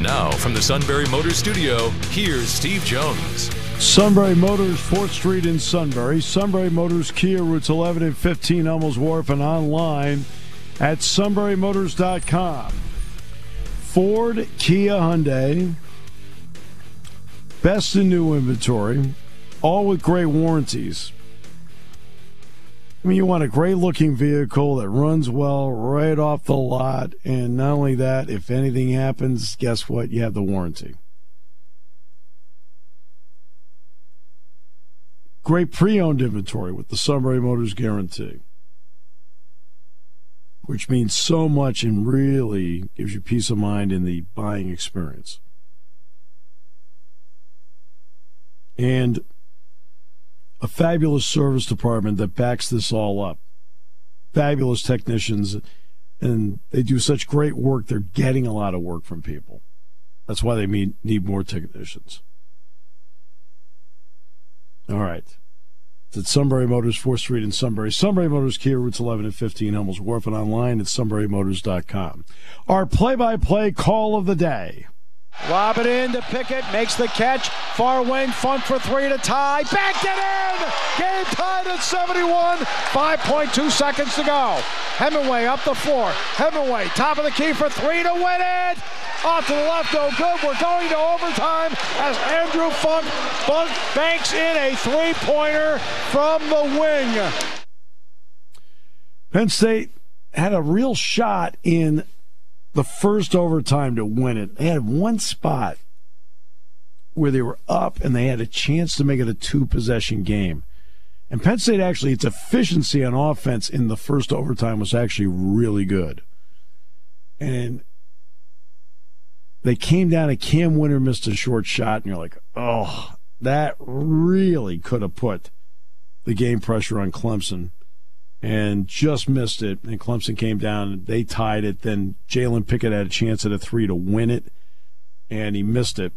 Now, from the Sunbury Motors Studio, here's Steve Jones. Sunbury Motors, 4th Street in Sunbury. Sunbury Motors Kia, routes 11 and 15, Hummels Wharf, and online at sunburymotors.com. Ford, Kia, Hyundai, best in new inventory, all with great warranties. I mean, you want a great looking vehicle that runs well right off the lot. And not only that, if anything happens, guess what? You have the warranty. Great pre owned inventory with the Sunbury Motors guarantee, which means so much and really gives you peace of mind in the buying experience. And a fabulous service department that backs this all up. Fabulous technicians, and they do such great work. They're getting a lot of work from people. That's why they need more technicians. All right. It's at Sunbury Motors, 4th Street in Sunbury. Sunbury Motors, Kia routes 11 and 15, Hummels Wharf, and online at sunburymotors.com. Our play by play call of the day. Lob it in to Pickett, makes the catch. Far wing, Funk for three to tie. Backed it in! Game tied at 71. 5.2 seconds to go. Hemenway up the floor. Hemenway, top of the key for three to win it! Off to the left, no good. We're going to overtime as Andrew Funk banks in a three pointer from the wing. Penn State had a real shot in the first overtime to win it. They had one spot where they were up and they had a chance to make it a two possession game. And Penn State actually, its efficiency on offense in the first overtime was actually really good. And they came down and Cam Wynter missed a short shot, and you're like, oh, that really could have put the game pressure on Clemson and just missed it. And Clemson came down. They tied it. Then Jalen Pickett had a chance at a three to win it, and he missed it.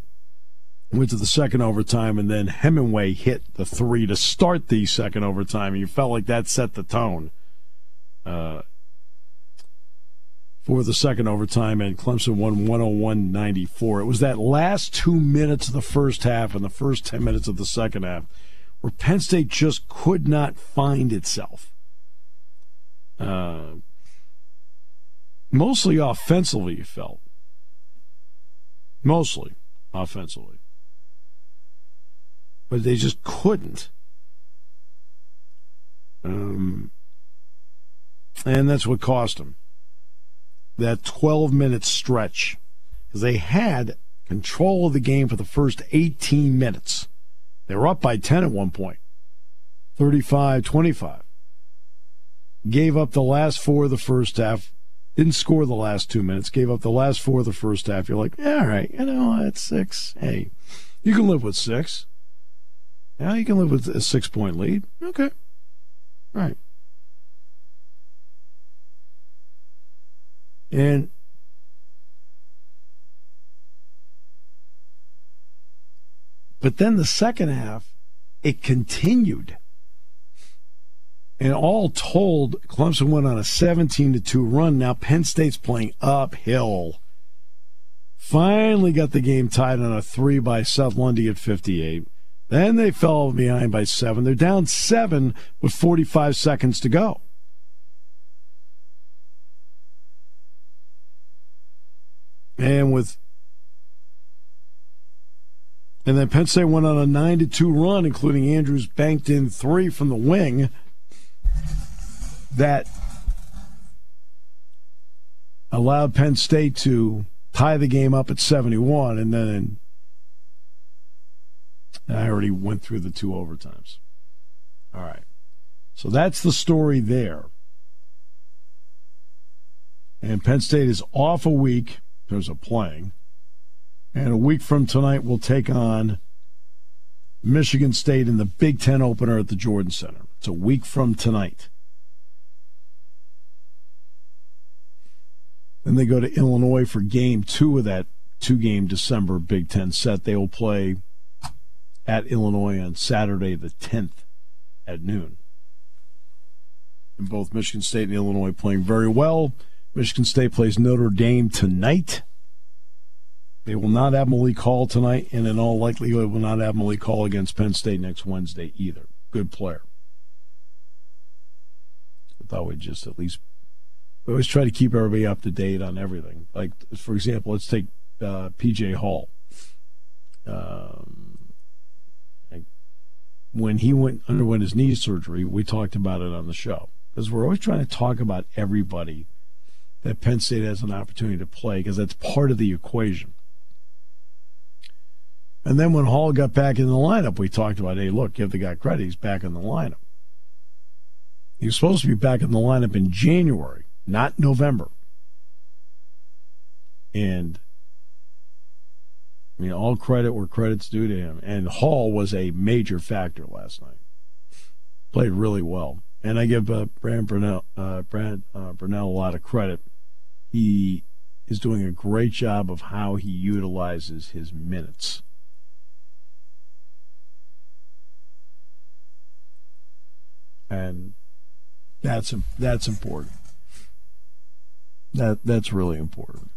Went to the second overtime, and then Hemenway hit the three to start the second overtime. And you felt like that set the tone uh, for the second overtime, and Clemson won 101 94. It was that last two minutes of the first half and the first 10 minutes of the second half where Penn State just could not find itself uh, mostly offensively, you felt. Mostly offensively. But they just couldn't. Um, and that's what cost them that 12 minute stretch. Because they had control of the game for the first 18 minutes. They were up by 10 at one point, 35 25 gave up the last four of the first half, didn't score the last two minutes, gave up the last four of the first half. You're like, yeah, all right, you know, it's six. Hey, you can live with six. Yeah, you can live with a six point lead. Okay. All right. And but then the second half, it continued. And all told, Clemson went on a 17 to 2 run. Now Penn State's playing uphill. Finally got the game tied on a 3 by Seth Lundy at 58. Then they fell behind by 7. They're down 7 with 45 seconds to go. And with and then Penn State went on a 9 to 2 run, including Andrews banked in three from the wing that allowed Penn State to tie the game up at 71, and then I already went through the two overtimes. All right. So that's the story there. And Penn State is off a week terms of playing. And a week from tonight, we'll take on Michigan State in the Big Ten opener at the Jordan Center. It's a week from tonight. Then they go to Illinois for game two of that two game December Big Ten set. They will play at Illinois on Saturday the 10th at noon. And both Michigan State and Illinois playing very well. Michigan State plays Notre Dame tonight. They will not have Malik Hall tonight, and in all likelihood will not have Malik Hall against Penn State next Wednesday either. Good player. I thought we'd just at least we always try to keep everybody up to date on everything. Like, for example, let's take uh, PJ Hall. Um, when he went underwent his knee surgery, we talked about it on the show because we're always trying to talk about everybody that Penn State has an opportunity to play because that's part of the equation. And then when Hall got back in the lineup, we talked about, hey, look, give the guy credit. He's back in the lineup. He was supposed to be back in the lineup in January, not November. And I mean, all credit where credit's due to him. And Hall was a major factor last night. Played really well. And I give uh, Brad Brownell, uh, Brad uh, Brownell a lot of credit. He is doing a great job of how he utilizes his minutes. And that's that's important. That that's really important.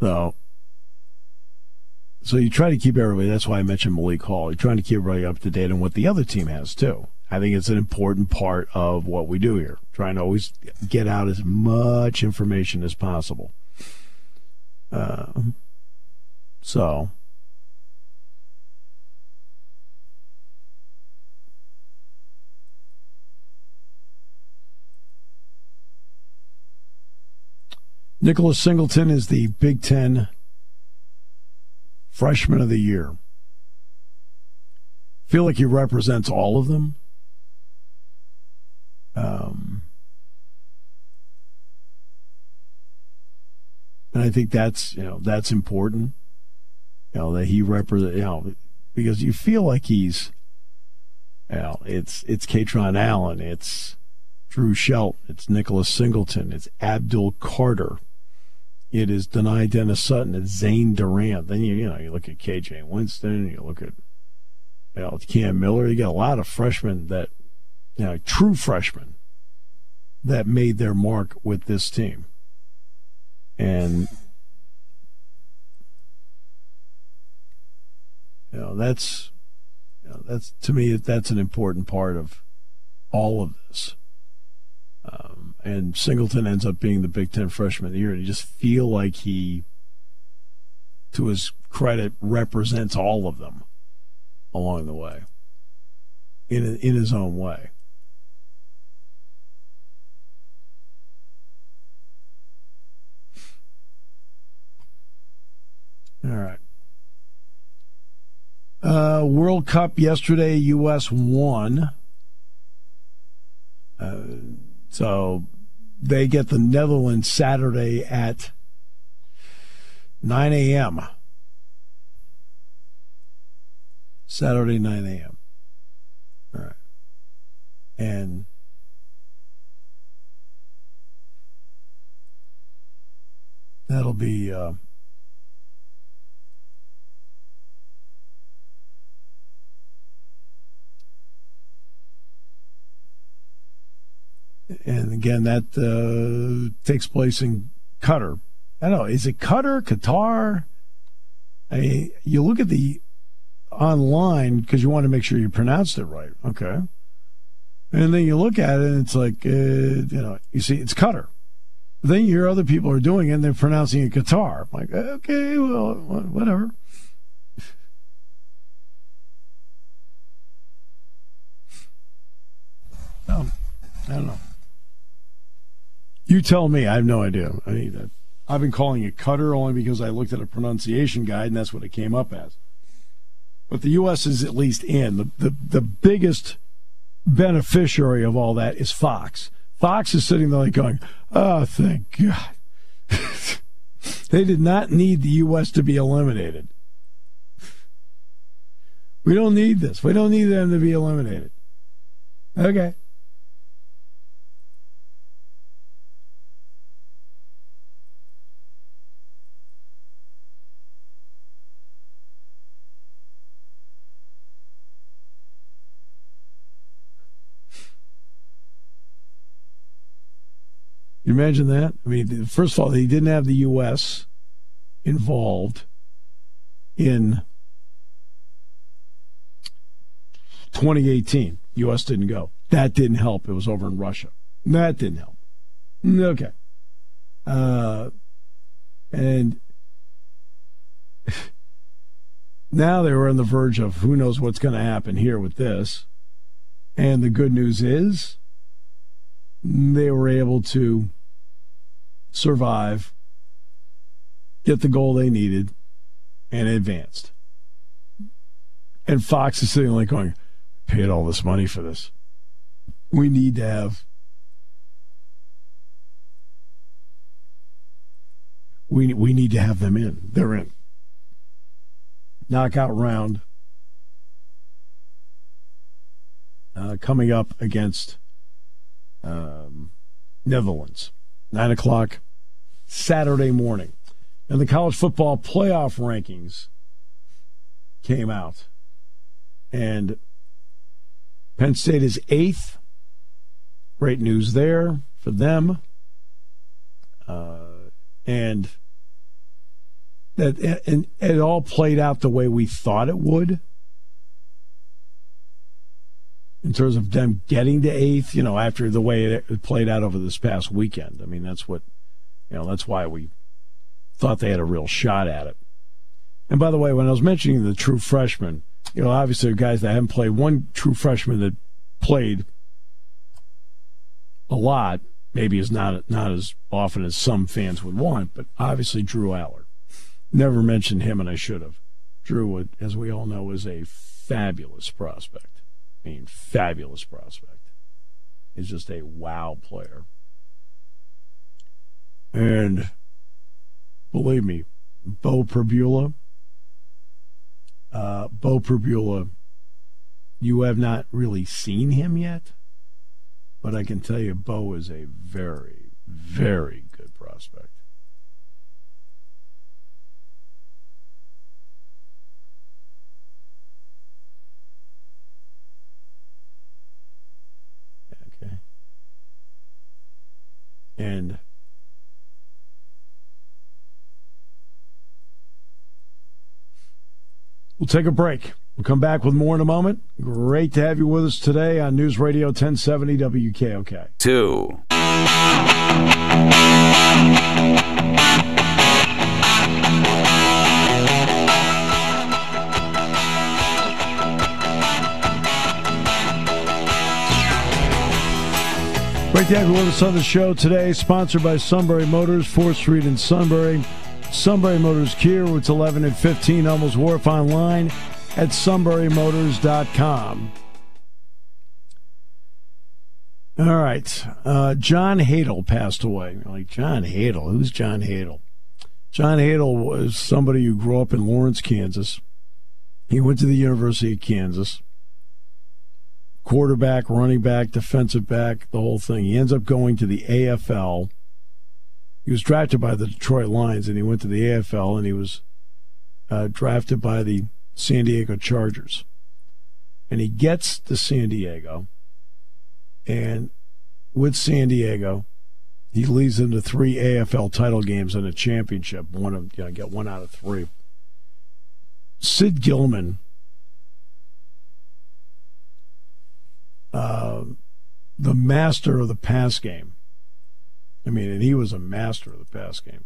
So, so you try to keep everybody. That's why I mentioned Malik Hall. You're trying to keep everybody up to date on what the other team has too. I think it's an important part of what we do here. Trying to always get out as much information as possible. Uh, so. Nicholas Singleton is the Big Ten Freshman of the Year. Feel like he represents all of them. Um, and I think that's you know that's important. You know that he represent you know because you feel like he's you know it's it's Kaytron Allen, it's Drew Shelton, it's Nicholas Singleton, it's Abdul Carter. It is Dani Dennis Sutton. It's Zane Durant. Then you you know you look at KJ Winston. You look at you know, Cam Miller. You got a lot of freshmen that you know true freshmen that made their mark with this team, and you know that's you know, that's to me that's an important part of all of this. And Singleton ends up being the Big Ten freshman of the year. And you just feel like he, to his credit, represents all of them along the way in, in his own way. All right. Uh, World Cup yesterday, U.S. won. Uh, so they get the Netherlands Saturday at 9 a.m. Saturday, 9 a.m. All right. And that'll be. Uh, and again, that uh, takes place in Qatar. I don't know. Is it Qatar, Qatar? I mean, you look at the online because you want to make sure you pronounced it right. Okay. And then you look at it and it's like, uh, you know, you see it's Qatar. Then you hear other people are doing it and they're pronouncing it Qatar. I'm like, okay, well, whatever. Um, I don't know. You tell me. I have no idea. I mean, I've been calling it cutter only because I looked at a pronunciation guide and that's what it came up as. But the U.S. is at least in. The, the, the biggest beneficiary of all that is Fox. Fox is sitting there like going, "Oh, thank God." they did not need the U.S. to be eliminated. We don't need this. We don't need them to be eliminated. Okay. You imagine that? I mean, first of all, they didn't have the U.S. involved in 2018. U.S. didn't go. That didn't help. It was over in Russia. That didn't help. Okay. Uh, and now they were on the verge of who knows what's going to happen here with this. And the good news is they were able to survive, get the goal they needed, and advanced. And Fox is sitting like going, paid all this money for this. We need to have we we need to have them in. They're in. Knockout round uh, coming up against um, Netherlands, nine o'clock Saturday morning, and the college football playoff rankings came out, and Penn State is eighth. Great news there for them. Uh, and that and it all played out the way we thought it would in terms of them getting to eighth, you know, after the way it played out over this past weekend. I mean, that's what, you know, that's why we thought they had a real shot at it. And by the way, when I was mentioning the true freshmen, you know, obviously guys that haven't played. One true freshman that played a lot, maybe is not not as often as some fans would want, but obviously Drew Allar. Never mentioned him, and I should have. Drew, as we all know, is a fabulous prospect. I mean, fabulous prospect. He's just a wow player. And believe me, Beau Pribula, uh, Beau Pribula, you have not really seen him yet, but I can tell you, Bo is a very, very good prospect. Okay. And we'll take a break. We'll come back with more in a moment. Great to have you with us today on News Radio 1070 WKOK. Two. Great to have you with us on the show today, sponsored by Sunbury Motors, 4th Street in Sunbury. Sunbury Motors Kia, it's 11 and 15, Hummels Wharf online at sunburymotors.com. All right. Uh, John Hadl passed away. Like, John Hadl? Who's John Hadl? John Hadl was somebody who grew up in Lawrence, Kansas. He went to the University of Kansas quarterback, running back, defensive back, the whole thing. He ends up going to the AFL. He was drafted by the Detroit Lions, and he went to the AFL, and he was uh, drafted by the San Diego Chargers. And he gets to San Diego, and with San Diego, he leads them to three AFL title games and a championship. One of you know, get one out of three. Sid Gilman uh, the master of the pass game. I mean, and he was a master of the pass game.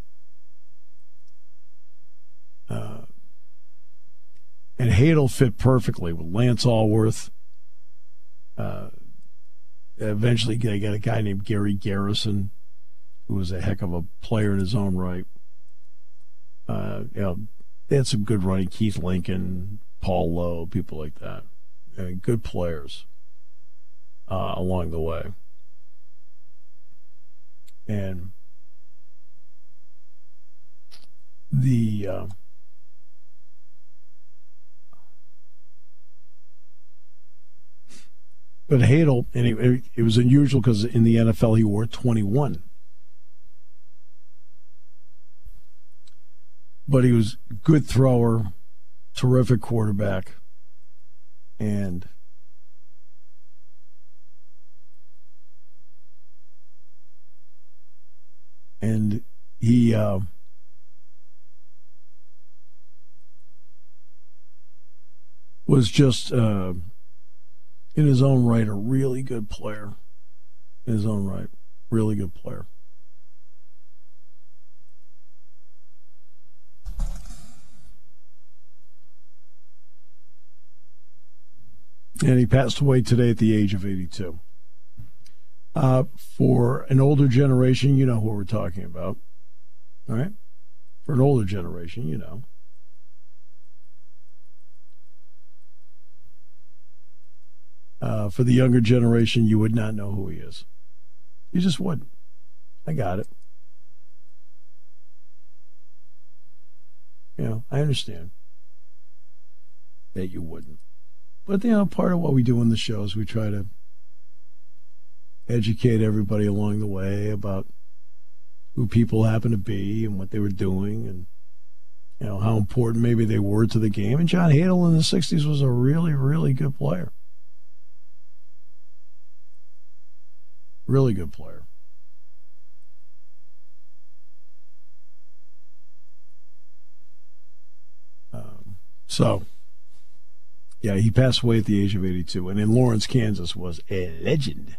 Uh, and Hadl fit perfectly with Lance Alworth. Uh, eventually, they got a guy named Gary Garrison, who was a heck of a player in his own right. Uh, you know, they had some good running. Keith Lincoln, Paul Lowe, people like that. Mean, good players uh, along the way. And the uh, but Hadl, and it, it was unusual because in the NFL he wore 21. But he was good thrower, terrific quarterback, and and he uh, was just uh, in his own right a really good player. In his own right, really good player. And he passed away today at the age of 82. Uh, for an older generation, you know who we're talking about. All right? For an older generation, you know. Uh, for the younger generation, you would not know who he is. You just wouldn't. I got it. You know, I understand that you wouldn't. But, you know, part of what we do in the show is we try to educate everybody along the way about who people happen to be and what they were doing and you know how important maybe they were to the game. And John Hadl in the '60s was a really, really good player. Really good player. Um, so, yeah, he passed away at the age of 82, and in Lawrence, Kansas, was a legend.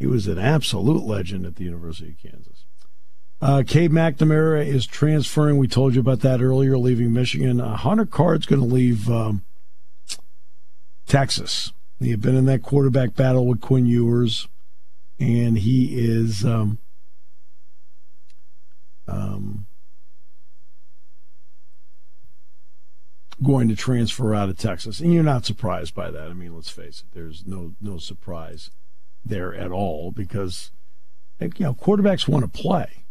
He was an absolute legend at the University of Kansas. Uh, Cade McNamara is transferring. We told you about that earlier, leaving Michigan. Uh, Hudson Card's going to leave um, Texas. He had been in that quarterback battle with Quinn Ewers, and he is um, um, going to transfer out of Texas. And you're not surprised by that. I mean, let's face it. There's no no surprise there at all because you know quarterbacks want to play.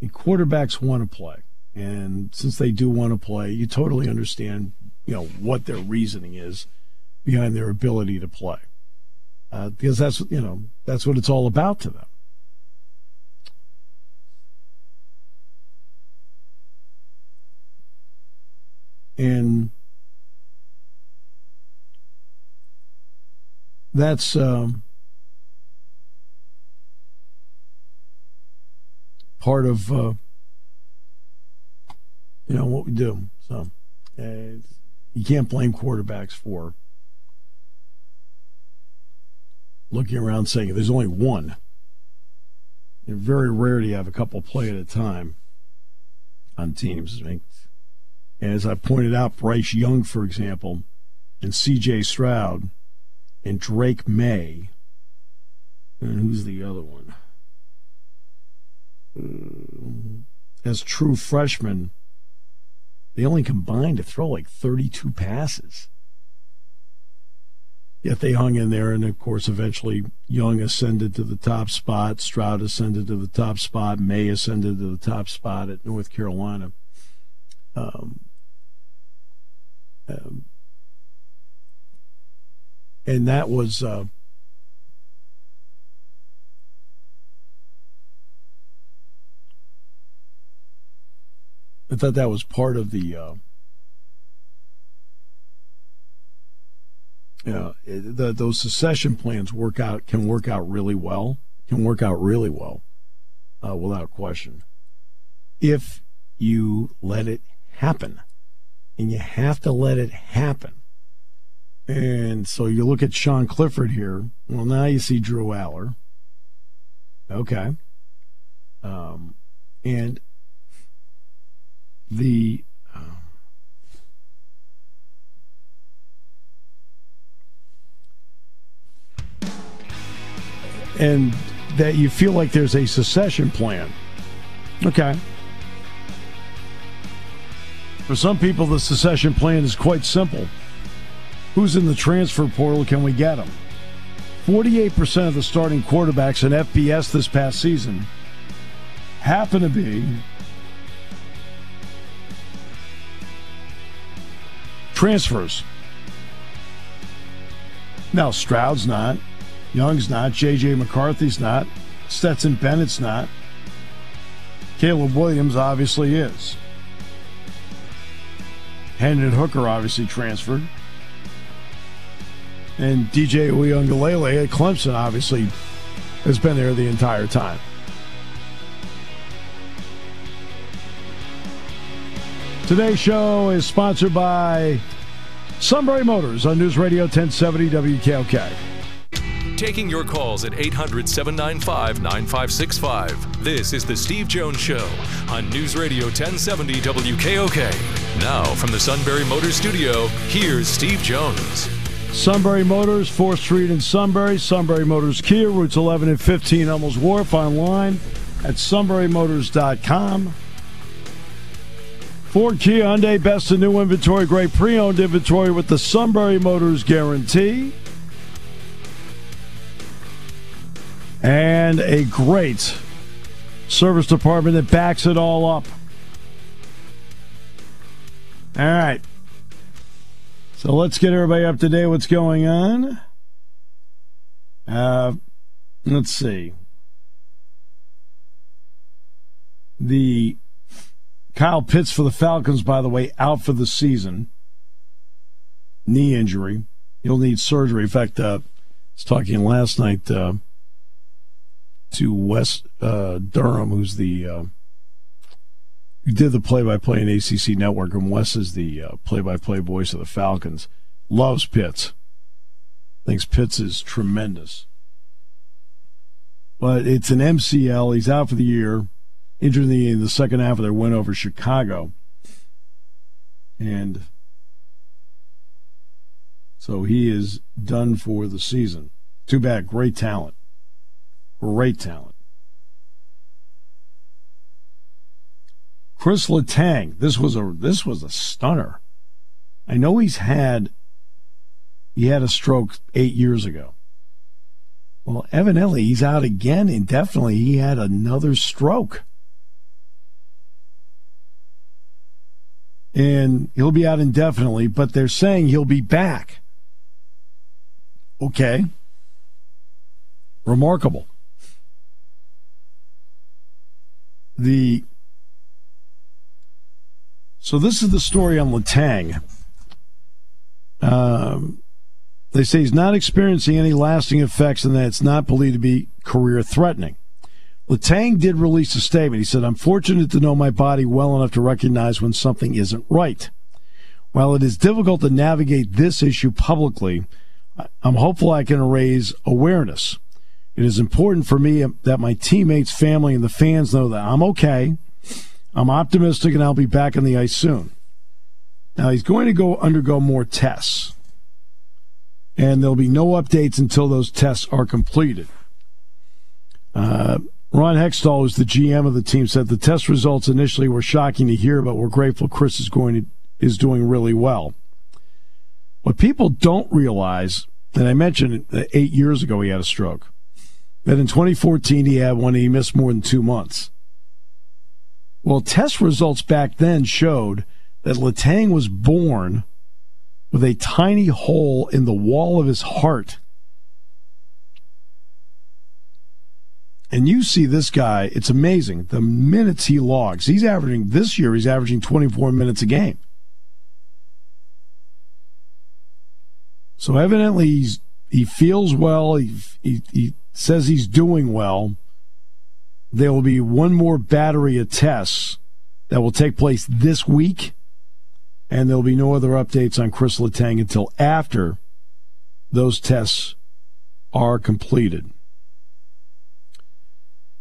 And quarterbacks want to play, and since they do want to play, you totally understand you know what their reasoning is behind their ability to play, uh, because that's you know that's what it's all about to them. And that's um, part of uh, you know what we do. So uh, you can't blame quarterbacks for looking around saying there's only one. It's very rare to have a couple play at a time on teams. And as I pointed out, Bryce Young, for example, and C.J. Stroud, and Drake Maye. and who's the other one? Uh, as true freshmen, they only combined to throw like 32 passes. Yet they hung in there, and of course, eventually Young ascended to the top spot, Stroud ascended to the top spot, Maye ascended to the top spot at North Carolina. Um, um, and that was. Uh, I thought that was part of the. Uh, the, those secession plans work out can work out really well. Can work out really well, uh, without question, if you let it happen, and you have to let it happen. And so you look at Sean Clifford here. Well, now you see Drew Allar. Okay. Um, and the um, and that you feel like there's a secession plan. Okay. For some people, the secession plan is quite simple. Who's in the transfer portal? Can we get them? 48% of the starting quarterbacks in FBS this past season happen to be transfers. Now, Stroud's not, Young's not, J.J. McCarthy's not, Stetson Bennett's not, Caleb Williams obviously is. Hendon Hooker obviously transferred. And DJ Uiagalelei at Clemson obviously has been there the entire time. Today's show is sponsored by Sunbury Motors on News Radio 1070 WKOK. Taking your calls at 800 795 9565. This is The Steve Jones Show on News Radio 1070 WKOK. Now, from the Sunbury Motors Studio, here's Steve Jones. Sunbury Motors, 4th Street in Sunbury. Sunbury Motors Kia, routes 11 and 15 Hummels Wharf. Online at sunburymotors.com. Ford Kia Hyundai, best new inventory, great pre-owned inventory with the Sunbury Motors guarantee. And a great service department that backs it all up. All right. So let's get everybody up to date. What's going on? Uh, let's see. The Kyle Pitts for the Falcons, by the way, out for the season. Knee injury. He'll need surgery. In fact, uh, I was talking last night uh, to Wes uh, Durham, who's the uh, who did the play-by-play in ACC Network, and Wes is the uh, play-by-play voice of the Falcons. Loves Pitts. Thinks Pitts is tremendous. But it's an MCL. He's out for the year. Injured in the, the second half of their win over Chicago. And so he is done for the season. Too bad. Great talent. Great talent. Chris Letang, this was a this was a stunner. I know he's had he had a stroke eight years ago. Well, evidently he's out again indefinitely. He had another stroke. And he'll be out indefinitely, but they're saying he'll be back. Okay. Remarkable. The so this is the story on Letang. Um, they say he's not experiencing any lasting effects and that it's not believed to be career threatening. Letang did release a statement. He said, I'm fortunate to know my body well enough to recognize when something isn't right. While it is difficult to navigate this issue publicly, I'm hopeful I can raise awareness. It is important for me that my teammates, family, and the fans know that I'm okay I'm optimistic and I'll be back on the ice soon. Now he's going to go undergo more tests. And there'll be no updates until those tests are completed. Uh, Ron Hextall, who's the GM of the team, said the test results initially were shocking to hear, but we're grateful Chris is going to, is doing really well. What people don't realize, and I mentioned eight years ago he had a stroke, that in 2014 he had one and he missed more than two months. Well, test results back then showed that Letang was born with a tiny hole in the wall of his heart. And you see this guy, it's amazing. The minutes he logs. He's averaging, this year, he's averaging 24 minutes a game. So evidently, he's, he feels well. He, he, he says he's doing well there will be one more battery of tests that will take place this week, and there'll be no other updates on Chris Letang until after those tests are completed.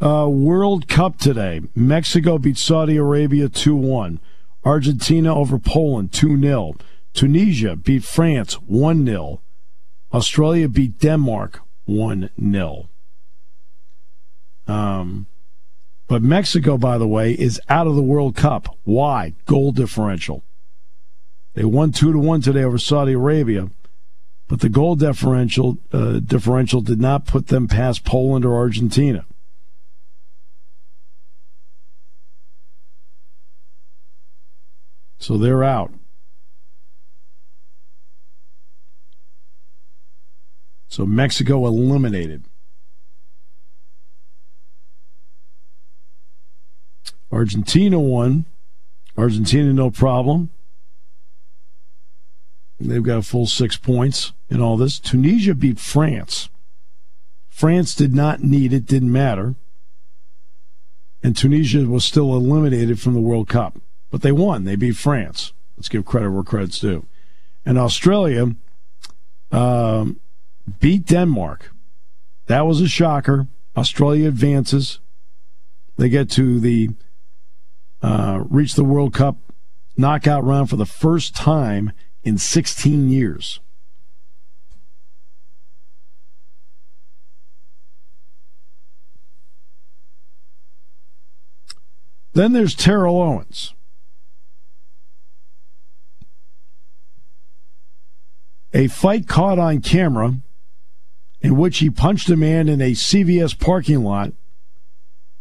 Uh, World Cup today. Mexico beat Saudi Arabia 2 1. Argentina over Poland 2 0. Tunisia beat France 1 0. Australia beat Denmark 1 0. Um, but Mexico, by the way, is out of the World Cup. Why? Goal differential. They won two to one today over Saudi Arabia, but the goal differential uh, differential did not put them past Poland or Argentina. So they're out. So Mexico eliminated. Argentina won. Argentina, no problem. They've got a full six points in all this. Tunisia beat France. France did not need it, didn't matter. And Tunisia was still eliminated from the World Cup. But they won. They beat France. Let's give credit where credit's due. And Australia um, beat Denmark. That was a shocker. Australia advances. They get to the uh, reach the World Cup knockout round for the first time in 16 years. Then there's Terrell Owens. A fight caught on camera in which he punched a man in a CVS parking lot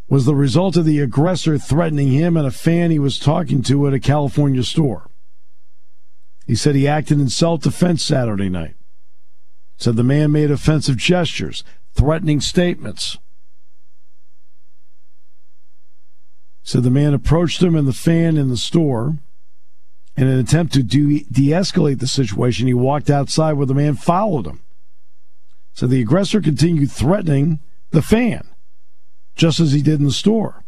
was the result of the aggressor threatening him and a fan he was talking to at a California store. He said he acted in self defense Saturday night. Said the man made offensive gestures, threatening statements. Said the man approached him and the fan in the store. In an attempt to de escalate the situation, he walked outside where the man followed him. So the aggressor continued threatening the fan just as he did in the store.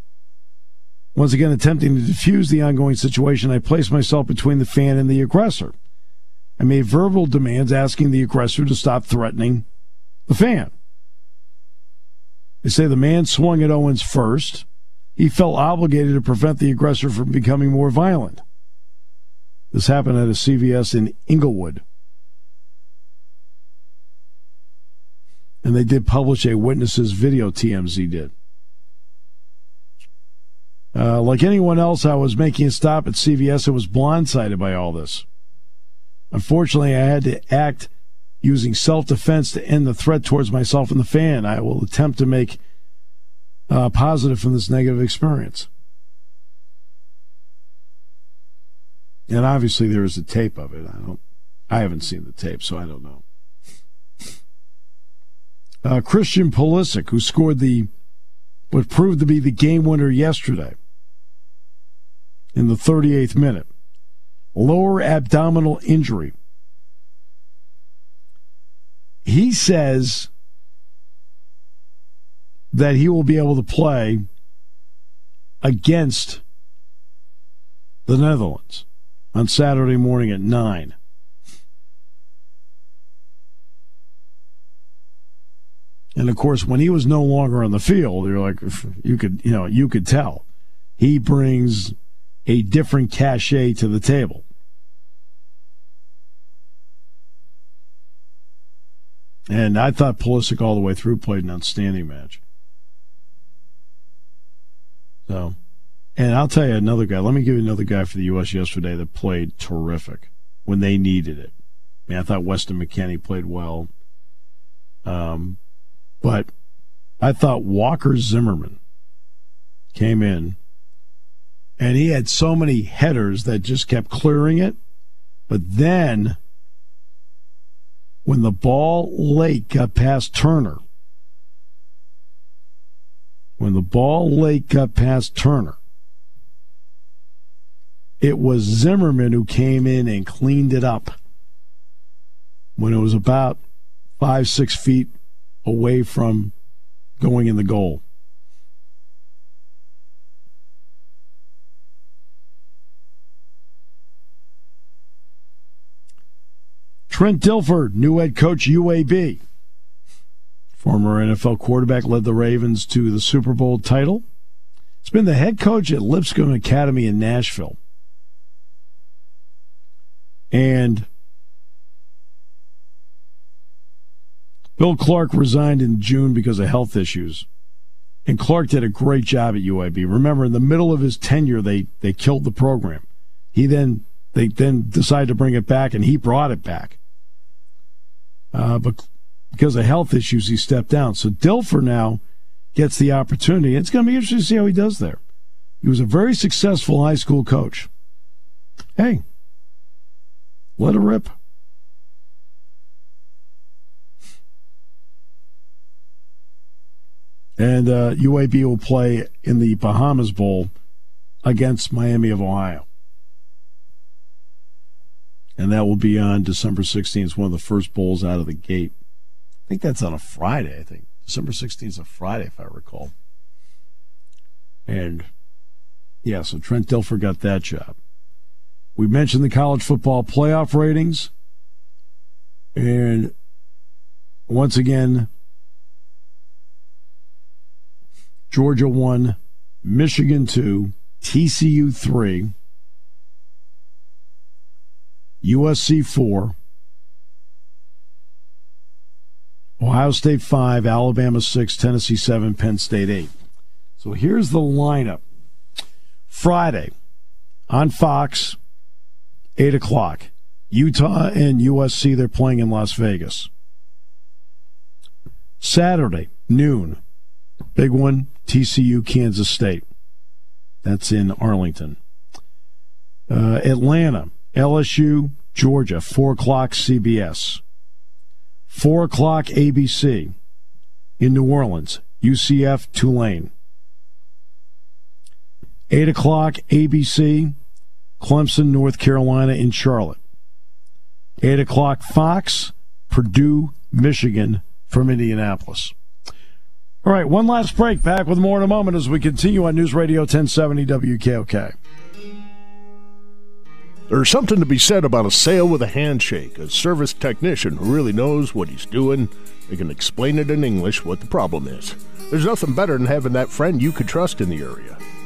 Once again, attempting to defuse the ongoing situation, I placed myself between the fan and the aggressor. I made verbal demands asking the aggressor to stop threatening the fan. They say the man swung at Owens first. He felt obligated to prevent the aggressor from becoming more violent. This happened at a CVS in Inglewood. And they did publish a witness's video, TMZ did. Uh, like anyone else, I was making a stop at CVS and was blindsided by all this. Unfortunately, I had to act using self defense to end the threat towards myself and the fan. I will attempt to make uh, positive from this negative experience. And obviously, there is a tape of it. I don't. I haven't seen the tape, so I don't know. Uh, Christian Pulisic, who scored the what proved to be the game winner yesterday, in the 38th minute. Lower abdominal injury. He says that he will be able to play against the Netherlands on Saturday morning at 9. And of course, when he was no longer on the field, you're like, you could, you know, you could tell. He brings a different cachet to the table. And I thought Pulisic all the way through played an outstanding match. So, and I'll tell you another guy. Let me give you another guy for the U.S. yesterday that played terrific when they needed it. I mean, I thought Weston McKennie played well. Um, but I thought Walker Zimmerman came in and he had so many headers that just kept clearing it. But then, when the ball late got past Turner, when the ball late got past Turner, it was Zimmerman who came in and cleaned it up when it was about five, six feet away from going in the goal. Trent Dilfer, new head coach UAB. Former NFL quarterback led the Ravens to the Super Bowl title. He's been the head coach at Lipscomb Academy in Nashville. And Bill Clark resigned in June because of health issues. And Clark did a great job at UAB. Remember, in the middle of his tenure, they, they killed the program. He then they then decided to bring it back, and he brought it back. uh, but because of health issues, he stepped down. So Dilfer now gets the opportunity. It's going to be interesting to see how he does there. He was a very successful high school coach. Hey, let it rip. And uh, UAB will play in the Bahamas Bowl against Miami of Ohio. And that will be on December 16th. It's one of the first bowls out of the gate. I think that's on a Friday, I think. December 16th is a Friday, if I recall. And yeah, so Trent Dilfer got that job. We mentioned the college football playoff ratings. And once again, Georgia 1, Michigan 2, TCU 3, USC 4, Ohio State 5, Alabama 6, Tennessee 7, Penn State 8. So here's the lineup. Friday on Fox, 8 o'clock. Utah and USC, they're playing in Las Vegas. Saturday, noon. Big one, TCU, Kansas State. That's in Arlington. Uh, Atlanta, LSU, Georgia, 4 o'clock CBS. 4 o'clock ABC in New Orleans, UCF Tulane. 8 o'clock ABC, Clemson, North Carolina in Charlotte. 8 o'clock Fox, Purdue, Michigan from Indianapolis. All right, one last break. Back with more in a moment as we continue on News Radio 1070 WKOK. There's something to be said about a sale with a handshake, a service technician who really knows what he's doing. They can explain it in English what the problem is. There's nothing better than having that friend you could trust in the area.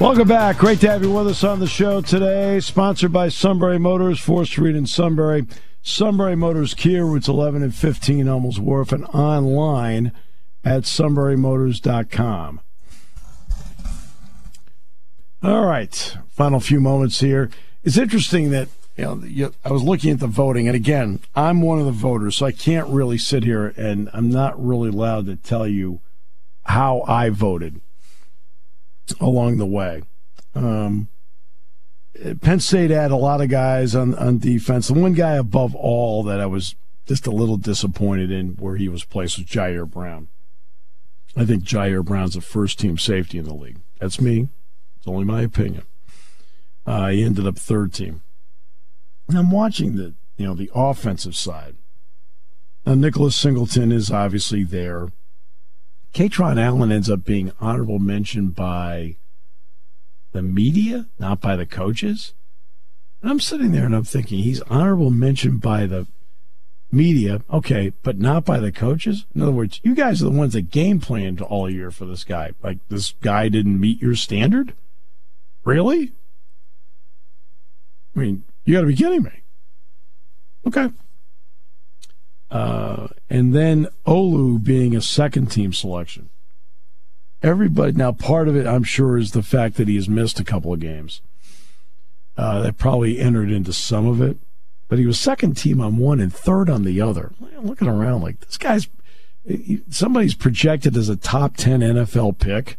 Welcome back. Great to have you with us on the show today. Sponsored by Sunbury Motors, 4th Street in Sunbury. Sunbury Motors Kia, routes 11 and 15, Hummel's Wharf, and online at sunburymotors.com. All right. Final few moments here. It's interesting that you know, you, I was looking at the voting, and again, I'm one of the voters, so I can't really sit here and I'm not really allowed to tell you how I voted along the way. Um, Penn State had a lot of guys on, on defense. The one guy above all that I was just a little disappointed in where he was placed was Ji'Ayir Brown. I think Ji'Ayir Brown's the first team safety in the league. That's me. It's only my opinion. Uh, he ended up third team. And I'm watching the you know the offensive side. Now Nicholas Singleton is obviously there. Kaytron Allen ends up being honorable mention by the media, not by the coaches. And I'm sitting there and I'm thinking he's honorable mention by the media, okay, but not by the coaches. In other words, you guys are the ones that game planned all year for this guy. Like this guy didn't meet your standard? Really? I mean, you got to be kidding me. Okay. Uh, and then Olu being a second team selection. Everybody now part of it, I'm sure, is the fact that he has missed a couple of games. Uh, that probably entered into some of it, but he was second team on one and third on the other. I'm looking around like this guy's somebody's projected as a top ten NFL pick,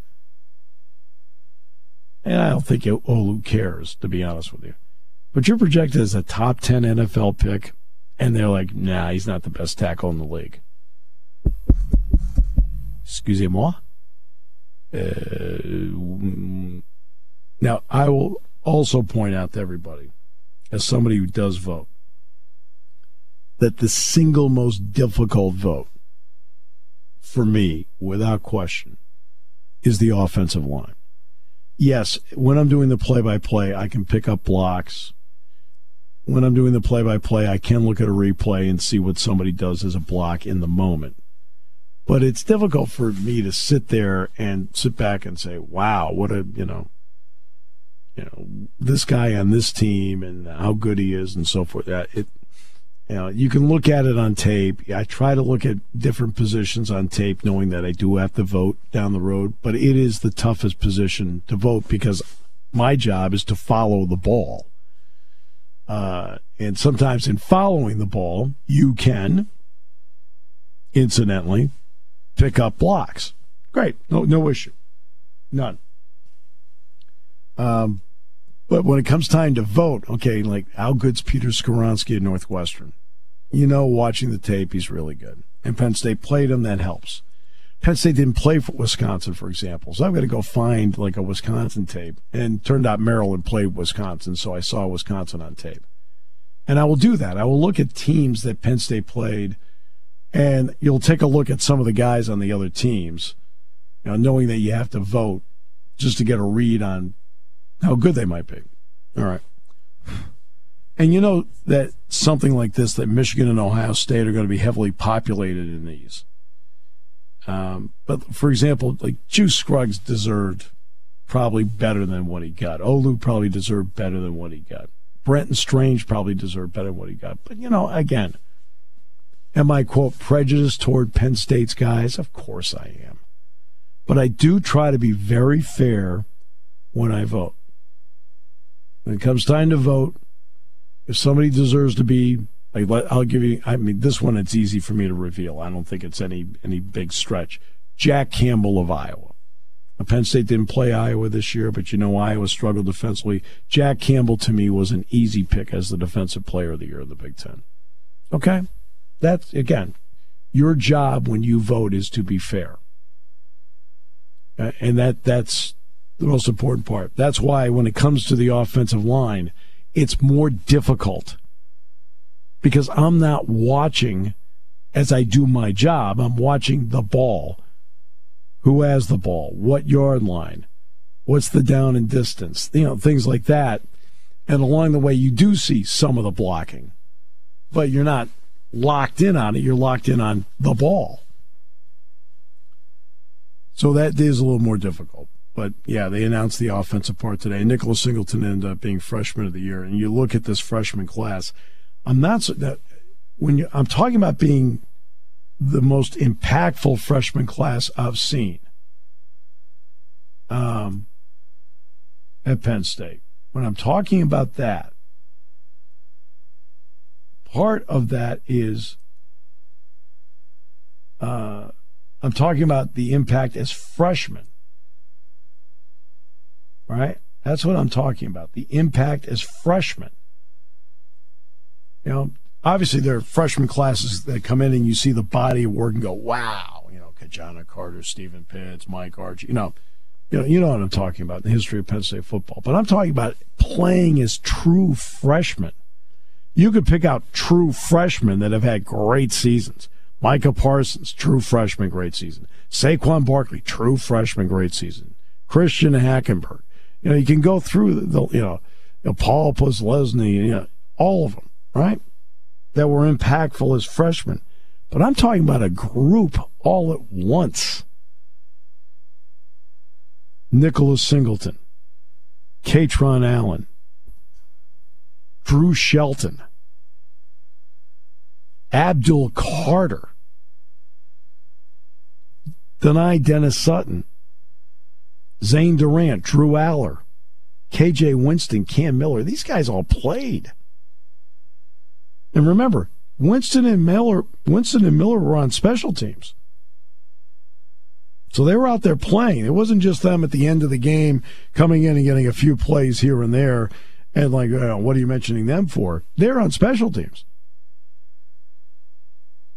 and I don't think Olu cares to be honest with you. But you're projected as a top ten NFL pick and they're like, nah, he's not the best tackle in the league. Excusez-moi. Uh, now, I will also point out to everybody, as somebody who does vote, that the single most difficult vote for me, without question, is the offensive line. Yes, when I'm doing the play by play, I can pick up blocks. When I'm doing the play by play, I can look at a replay and see what somebody does as a block in the moment. But it's difficult for me to sit there and sit back and say, wow, what a, you know, you know, this guy on this team and how good he is and so forth. It, you know, you can look at it on tape. I try to look at different positions on tape, knowing that I do have to vote down the road. But it is the toughest position to vote because my job is to follow the ball. Uh, and sometimes in following the ball, you can, incidentally, pick up blocks. Great, no no issue, none. Um, but when it comes time to vote, okay, like how good's Peter Skoronski at Northwestern? You know, watching the tape, he's really good. And Penn State played him, that helps. Penn State didn't play for Wisconsin, for example. So I've got to go find like a Wisconsin tape. And turned out Maryland played Wisconsin, so I saw Wisconsin on tape. And I will do that. I will look at teams that Penn State played, and you'll take a look at some of the guys on the other teams, you know, knowing that you have to vote just to get a read on how good they might be. All right. And you know that something like this, that Michigan and Ohio State are going to be heavily populated in these. Um, but for example, like Juice Scruggs deserved probably better than what he got. Olu probably deserved better than what he got. Brenton Strange probably deserved better than what he got. But you know, again, am I quote prejudiced toward Penn State's guys? Of course I am. But I do try to be very fair when I vote. When it comes time to vote, if somebody deserves to be, like, I'll give you. I mean, this one it's easy for me to reveal. I don't think it's any any big stretch. Jack Campbell of Iowa. Penn State didn't play Iowa this year, but you know Iowa struggled defensively. Jack Campbell to me was an easy pick as the defensive player of the year of the Big Ten. Okay, that's again, your job when you vote is to be fair, and that that's the most important part. That's why when it comes to the offensive line, it's more difficult because I'm not watching as I do my job. I'm watching the ball. Who has the ball? What yard line? What's the down and distance? You know, things like that. And along the way, you do see some of the blocking, but you're not locked in on it. You're locked in on the ball. So that is a little more difficult. But yeah, they announced the offensive part today. Nicholas Singleton ended up being freshman of the year. And you look at this freshman class. I'm not that when you, I'm talking about being the most impactful freshman class I've seen um, at Penn State. When I'm talking about that, part of that is uh, I'm talking about the impact as freshmen right? That's what I'm talking about. The impact as freshmen. You know, obviously there are freshman classes that come in and you see the body of work and go, wow, you know, Ki-Jana Carter, Stephen Pitts, Mike Archie, you know, you know, you know what I'm talking about, in the history of Penn State football. But I'm talking about playing as true freshmen. You could pick out true freshmen that have had great seasons. Micah Parsons, true freshman, great season. Saquon Barkley, true freshman, great season. Christian Hackenberg, you know, you can go through the, you know, you know Paul Posluszny, you know, all of them, right? That were impactful as freshmen. But I'm talking about a group all at once. Nicholas Singleton, Kaytron Allen, Drew Shelton, Abdul Carter, Dani Dennis Sutton, Zane Durant, Drew Allar, KJ Winston, Cam Miller. These guys all played. And remember, Winston and Miller, Winston and Miller were on special teams. So they were out there playing. It wasn't just them at the end of the game coming in and getting a few plays here and there and like, oh, what are you mentioning them for? They're on special teams.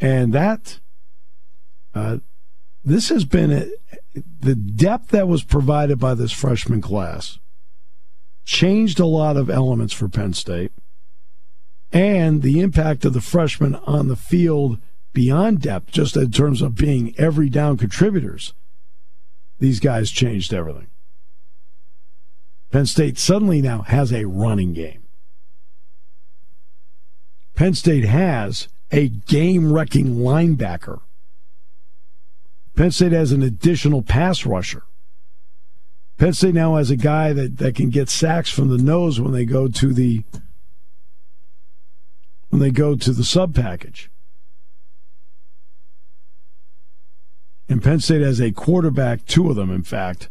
And that uh, this has been a, the depth that was provided by this freshman class changed a lot of elements for Penn State and the impact of the freshmen on the field beyond depth, just in terms of being every down contributors. These guys changed everything. Penn State suddenly now has a running game. Penn State has a game wrecking linebacker. Penn State has an additional pass rusher. Penn State now has a guy that, that can get sacks from the nose when they go to the when they go to the sub package. And Penn State has a quarterback, two of them, in fact,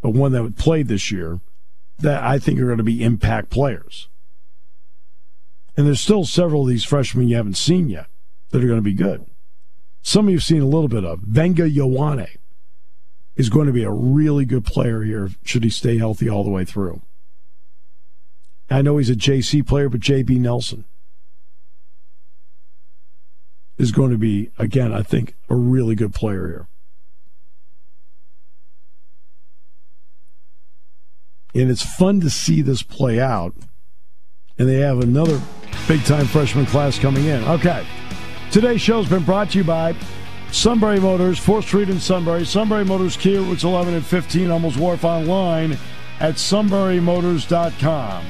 but one that played this year, that I think are going to be impact players. And there's still several of these freshmen you haven't seen yet that are going to be good. Some of you've seen a little bit of. Vega Ioane is going to be a really good player here should he stay healthy all the way through. I know he's a JC player, but JB Nelson is going to be, again, I think, a really good player here. And it's fun to see this play out. And they have another big time freshman class coming in. Okay. Today's show's been brought to you by Sunbury Motors, 4th Street in Sunbury. Sunbury Motors Kia, routes 11 and 15, Hummels Wharf online at sunburymotors.com.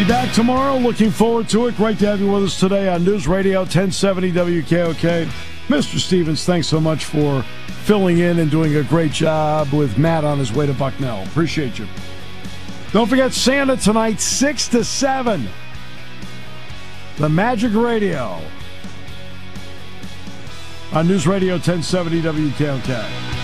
Be back tomorrow. Looking forward to it. Great to have you with us today on News Radio 1070 WKOK. Mr. Stevens, thanks so much for filling in and doing a great job with Matt on his way to Bucknell. Appreciate you. Don't forget Santa tonight, 6 to 7. The Magic Radio on News Radio 1070 WKOK.